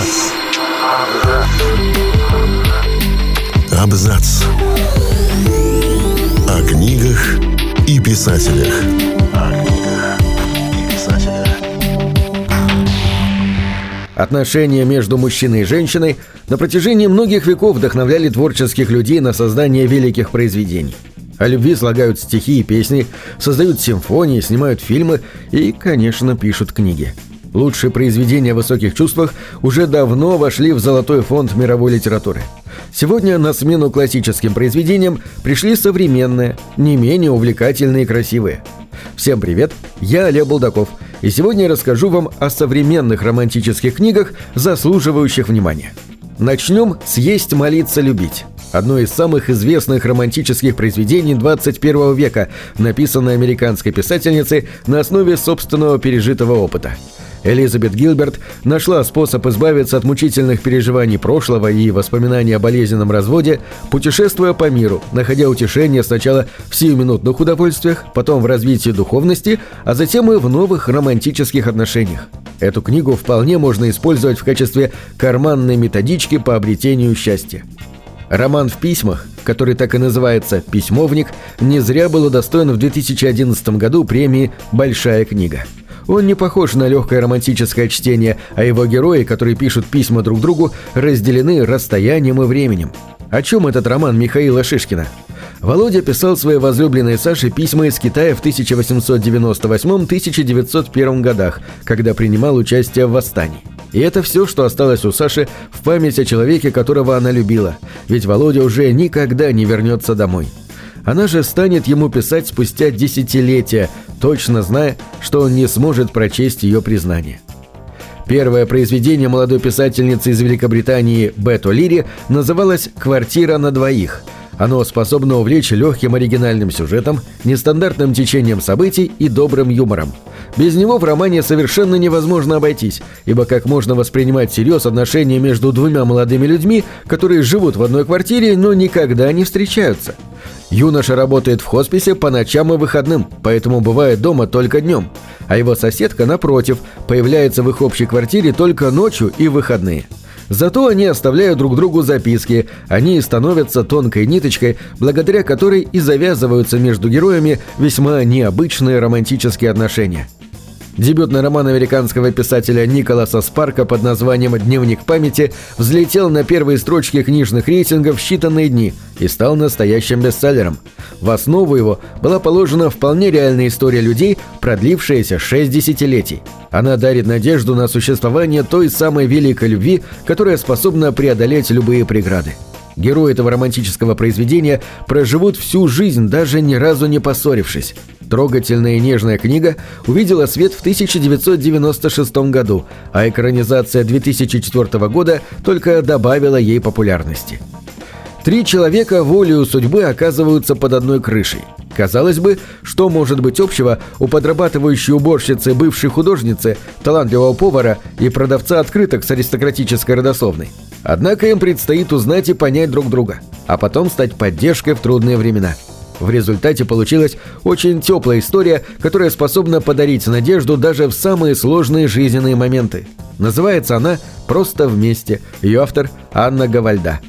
Абзац. Абзац. О книгах и писателях. Отношения между мужчиной и женщиной на протяжении многих веков вдохновляли творческих людей на создание великих произведений. О любви слагают стихи и песни, создают симфонии, снимают фильмы и, конечно, пишут книги. Лучшие произведения о высоких чувствах уже давно вошли в золотой фонд мировой литературы. Сегодня на смену классическим произведениям пришли современные, не менее увлекательные и красивые. Всем привет, я Олег Булдаков, и сегодня я расскажу вам о современных романтических книгах, заслуживающих внимания. Начнем с «Есть, молиться, любить» одно из самых известных романтических произведений 21 века, написанное американской писательницей на основе собственного пережитого опыта – Элизабет Гилберт нашла способ избавиться от мучительных переживаний прошлого и воспоминаний о болезненном разводе, путешествуя по миру, находя утешение сначала в сиюминутных удовольствиях, потом в развитии духовности, а затем и в новых романтических отношениях. Эту книгу вполне можно использовать в качестве карманной методички по обретению счастья. Роман в письмах, который так и называется «Письмовник», не зря был удостоен в 2011 году премии «Большая книга». Он не похож на легкое романтическое чтение, а его герои, которые пишут письма друг другу, разделены расстоянием и временем. О чем этот роман Михаила Шишкина? Володя писал своей возлюбленной Саше письма из Китая в 1898-1901 годах, когда принимал участие в восстании. И это все, что осталось у Саши в память о человеке, которого она любила, ведь Володя уже никогда не вернется домой. Она же станет ему писать спустя десятилетия, точно зная, что он не сможет прочесть ее признание. Первое произведение молодой писательницы из Великобритании Бет О'Лири называлось «Квартира на двоих», оно способно увлечь легким оригинальным сюжетом, нестандартным течением событий и добрым юмором. Без него в романе совершенно невозможно обойтись, ибо как можно воспринимать всерьез отношения между двумя молодыми людьми, которые живут в одной квартире, но никогда не встречаются? Юноша работает в хосписе по ночам и выходным, поэтому бывает дома только днем. А его соседка, напротив, появляется в их общей квартире только ночью и выходные. Зато они оставляют друг другу записки, они становятся тонкой ниточкой, благодаря которой и завязываются между героями весьма необычные романтические отношения. Дебютный роман американского писателя Николаса Спарка под названием «Дневник памяти» взлетел на первые строчки книжных рейтингов в считанные дни и стал настоящим бестселлером. В основу его была положена вполне реальная история людей, продлившаяся шесть десятилетий. Она дарит надежду на существование той самой великой любви, которая способна преодолеть любые преграды. Герои этого романтического произведения проживут всю жизнь, даже ни разу не поссорившись. Трогательная и нежная книга увидела свет в 1996 году, а экранизация 2004 года только добавила ей популярности. Три человека волею судьбы оказываются под одной крышей. Казалось бы, что может быть общего у подрабатывающей уборщицы бывшей художницы, талантливого повара и продавца открыток с аристократической родословной? Однако им предстоит узнать и понять друг друга, а потом стать поддержкой в трудные времена – в результате получилась очень теплая история, которая способна подарить надежду даже в самые сложные жизненные моменты. Называется она «Просто вместе». Ее автор Анна Гавальда.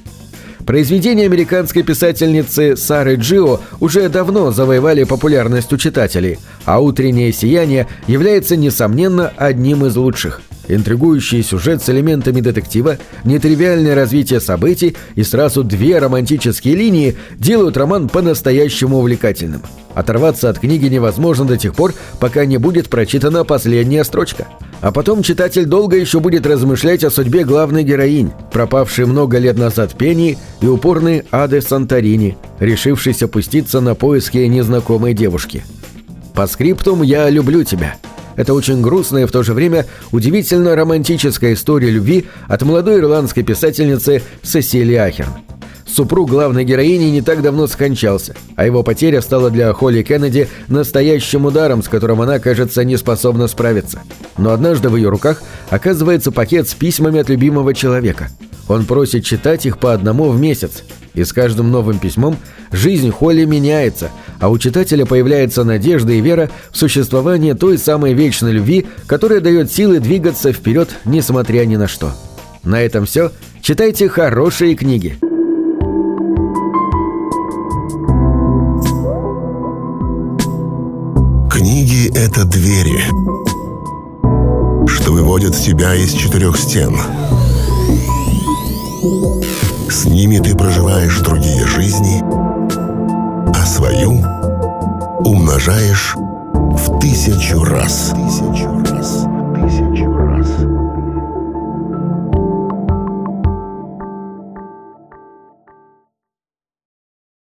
Произведения американской писательницы Сары Джио уже давно завоевали популярность у читателей, а «Утреннее сияние» является, несомненно, одним из лучших – Интригующий сюжет с элементами детектива, нетривиальное развитие событий и сразу две романтические линии делают роман по-настоящему увлекательным. Оторваться от книги невозможно до тех пор, пока не будет прочитана последняя строчка. А потом читатель долго еще будет размышлять о судьбе главной героинь, пропавшей много лет назад Пенни и упорной Ады Санторини, решившейся опуститься на поиски незнакомой девушки. «По скриптум я люблю тебя», это очень грустная и в то же время удивительно романтическая история любви от молодой ирландской писательницы Сесили Ахерн. Супруг главной героини не так давно скончался, а его потеря стала для Холли Кеннеди настоящим ударом, с которым она, кажется, не способна справиться. Но однажды в ее руках оказывается пакет с письмами от любимого человека. Он просит читать их по одному в месяц, и с каждым новым письмом жизнь Холли меняется, а у читателя появляется надежда и вера в существование той самой вечной любви, которая дает силы двигаться вперед, несмотря ни на что. На этом все. Читайте хорошие книги. Книги — это двери, что выводят тебя из четырех стен. С ними ты проживаешь другие жизни, а свою умножаешь в тысячу раз. Тысячу раз. Тысячу раз.